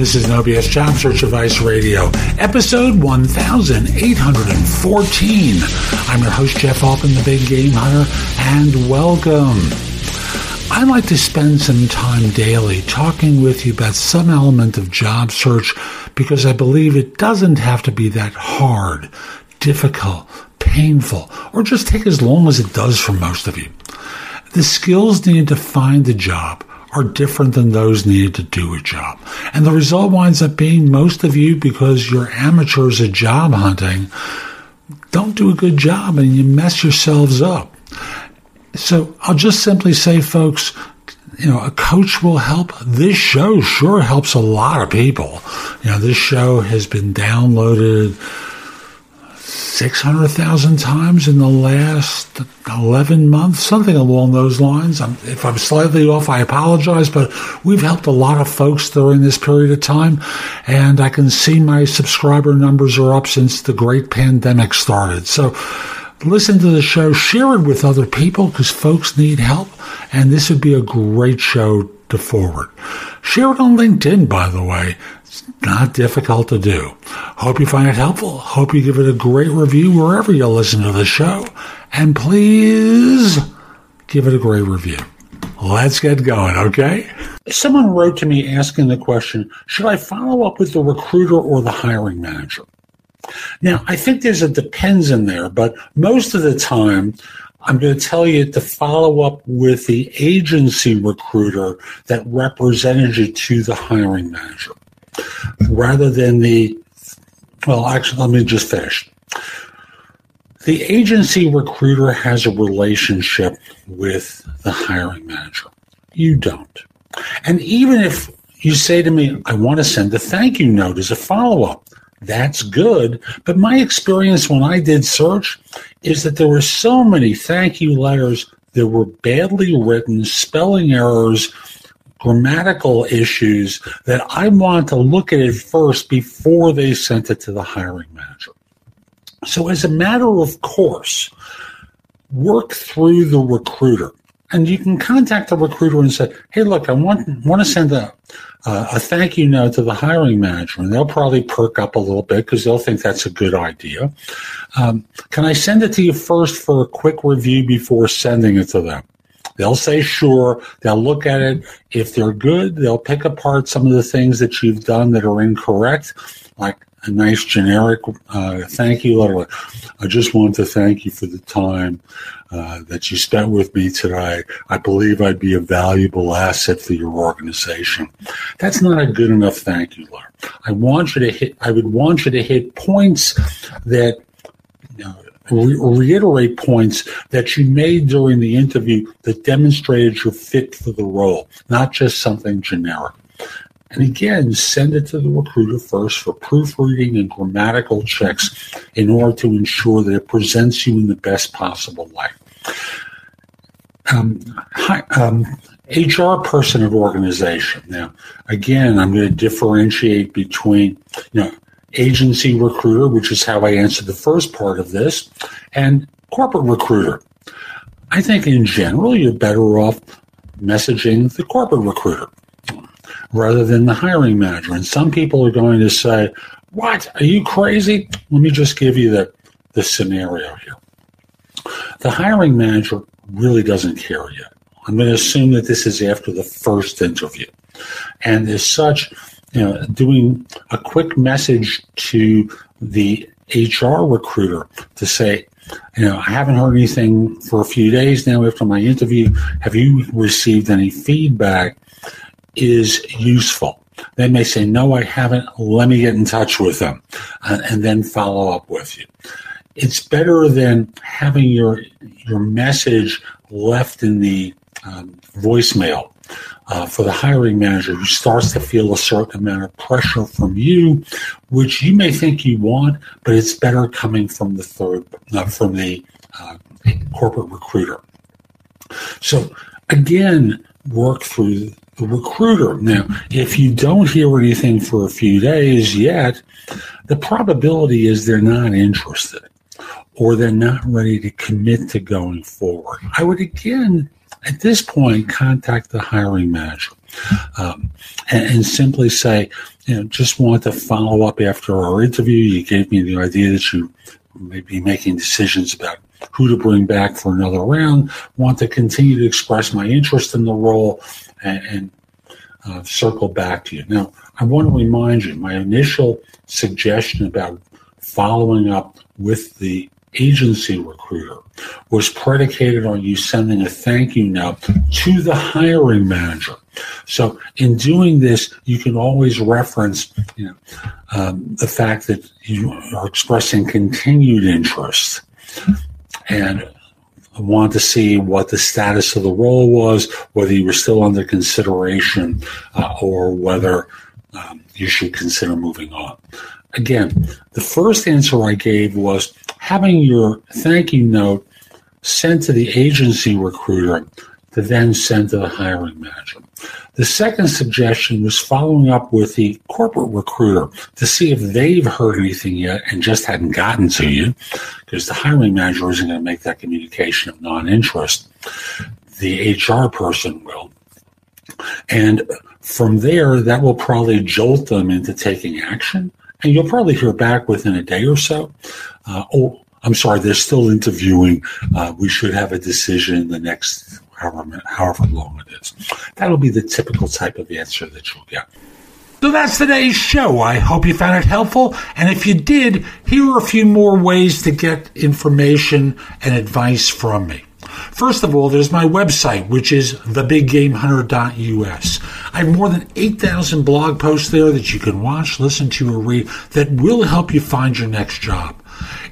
This is No BS Job Search Advice Radio, episode 1814. I'm your host, Jeff Altman, the Big Game Hunter, and welcome. I like to spend some time daily talking with you about some element of job search because I believe it doesn't have to be that hard, difficult, painful, or just take as long as it does for most of you. The skills needed to find a job are different than those needed to do a job. And the result winds up being most of you, because you're amateurs at job hunting, don't do a good job and you mess yourselves up. So I'll just simply say, folks, you know, a coach will help. This show sure helps a lot of people. You know, this show has been downloaded 600,000 times in the last 11 months, something along those lines. I'm, if I'm slightly off, I apologize, but we've helped a lot of folks during this period of time. And I can see my subscriber numbers are up since the great pandemic started. So listen to the show, share it with other people because folks need help. And this would be a great show to forward. Share it on LinkedIn, by the way. It's not difficult to do. Hope you find it helpful. Hope you give it a great review wherever you listen to the show. And please give it a great review. Let's get going, okay? Someone wrote to me asking the question Should I follow up with the recruiter or the hiring manager? Now, I think there's a depends in there, but most of the time, I'm going to tell you to follow up with the agency recruiter that represented you to the hiring manager rather than the, well, actually, let me just finish. The agency recruiter has a relationship with the hiring manager. You don't. And even if you say to me, I want to send a thank you note as a follow up, that's good. But my experience when I did search is that there were so many thank you letters that were badly written, spelling errors, grammatical issues that I want to look at it first before they sent it to the hiring manager. So, as a matter of course, work through the recruiter. And you can contact the recruiter and say, "Hey, look, I want want to send a uh, a thank you note to the hiring manager," and they'll probably perk up a little bit because they'll think that's a good idea. Um, can I send it to you first for a quick review before sending it to them? They'll say sure. They'll look at it. If they're good, they'll pick apart some of the things that you've done that are incorrect, like a nice generic uh, thank you letter. I just want to thank you for the time uh, that you spent with me today. I believe I'd be a valuable asset for your organization. That's not a good enough thank you letter. I want you to hit. I would want you to hit points that. You know, re- reiterate points that you made during the interview that demonstrated your fit for the role, not just something generic. And again, send it to the recruiter first for proofreading and grammatical checks in order to ensure that it presents you in the best possible light. Um, hi, um, HR person of organization. Now, again, I'm going to differentiate between, you know, agency recruiter, which is how I answered the first part of this, and corporate recruiter. I think in general, you're better off messaging the corporate recruiter rather than the hiring manager. And some people are going to say, What? Are you crazy? Let me just give you the, the scenario here. The hiring manager really doesn't care yet. I'm going to assume that this is after the first interview. And as such, you know, doing a quick message to the HR recruiter to say, you know, I haven't heard anything for a few days now after my interview. Have you received any feedback? Is useful. They may say, no, I haven't. Let me get in touch with them uh, and then follow up with you. It's better than having your, your message left in the um, voicemail uh, for the hiring manager who starts to feel a certain amount of pressure from you, which you may think you want, but it's better coming from the third, uh, from the uh, corporate recruiter. So again, work through recruiter. Now, if you don't hear anything for a few days yet, the probability is they're not interested or they're not ready to commit to going forward. I would again at this point, contact the hiring manager um, and, and, simply say, you know, just want to follow up after our interview. You gave me the idea that you may be making decisions about who to bring back for another round. Want to continue to express my interest in the role and, and uh, circle back to you. Now, I want to remind you, my initial suggestion about following up with the agency recruiter was predicated on you sending a thank you note to the hiring manager. So in doing this, you can always reference, you know, um, the fact that you are expressing continued interest and want to see what the status of the role was, whether you were still under consideration, uh, or whether um, you should consider moving on. Again, the first answer I gave was having your thank you note sent to the agency recruiter to then send to the hiring manager. The second suggestion was following up with the corporate recruiter to see if they've heard anything yet and just hadn't gotten to you, because the hiring manager isn't going to make that communication of non interest. The HR person will. And from there, that will probably jolt them into taking action. And you'll probably hear back within a day or so. Uh, oh, I'm sorry, they're still interviewing. Uh, we should have a decision in the next however, however long it is. That'll be the typical type of answer that you'll get. So that's today's show. I hope you found it helpful. And if you did, here are a few more ways to get information and advice from me. First of all, there's my website, which is thebiggamehunter.us. I have more than 8,000 blog posts there that you can watch, listen to, or read that will help you find your next job.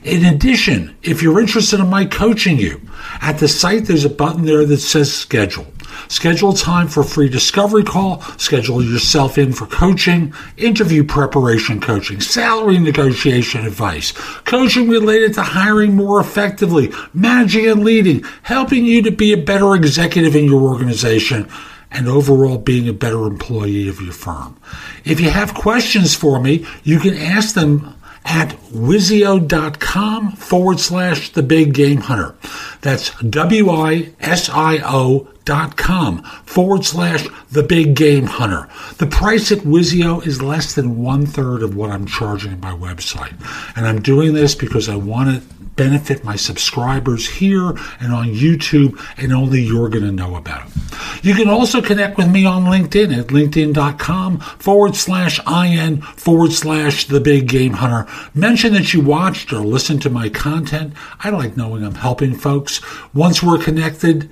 In addition, if you're interested in my coaching you, at the site there's a button there that says schedule. Schedule time for free discovery call, schedule yourself in for coaching, interview preparation coaching, salary negotiation advice, coaching related to hiring more effectively, managing and leading, helping you to be a better executive in your organization, and overall being a better employee of your firm. If you have questions for me, you can ask them at wisio.com forward slash the big game hunter. That's W I S I O dot com forward slash the big game hunter. The price at Wisio is less than one third of what I'm charging on my website. And I'm doing this because I want to benefit my subscribers here and on YouTube, and only you're going to know about it. You can also connect with me on LinkedIn at linkedin.com forward slash IN forward slash the big game hunter. Mention that you watched or listened to my content. I like knowing I'm helping folks. Once we're connected,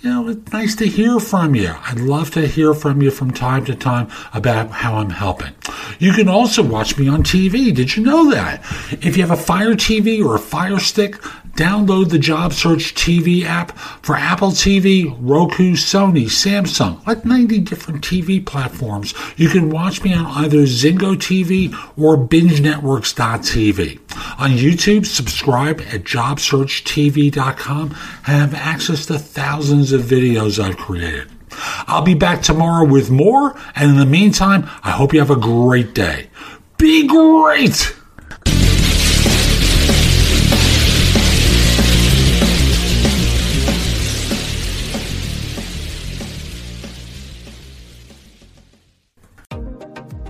you know, it's nice to hear from you. I'd love to hear from you from time to time about how I'm helping. You can also watch me on TV. Did you know that? If you have a Fire TV or a Fire Stick, download the Job Search TV app for Apple TV, Roku, Sony, Samsung, like 90 different TV platforms. You can watch me on either Zingo TV or BingeNetworks.tv. On YouTube, subscribe at JobSearchTV.com and have access to thousands of videos I've created. I'll be back tomorrow with more, and in the meantime, I hope you have a great day. Be great!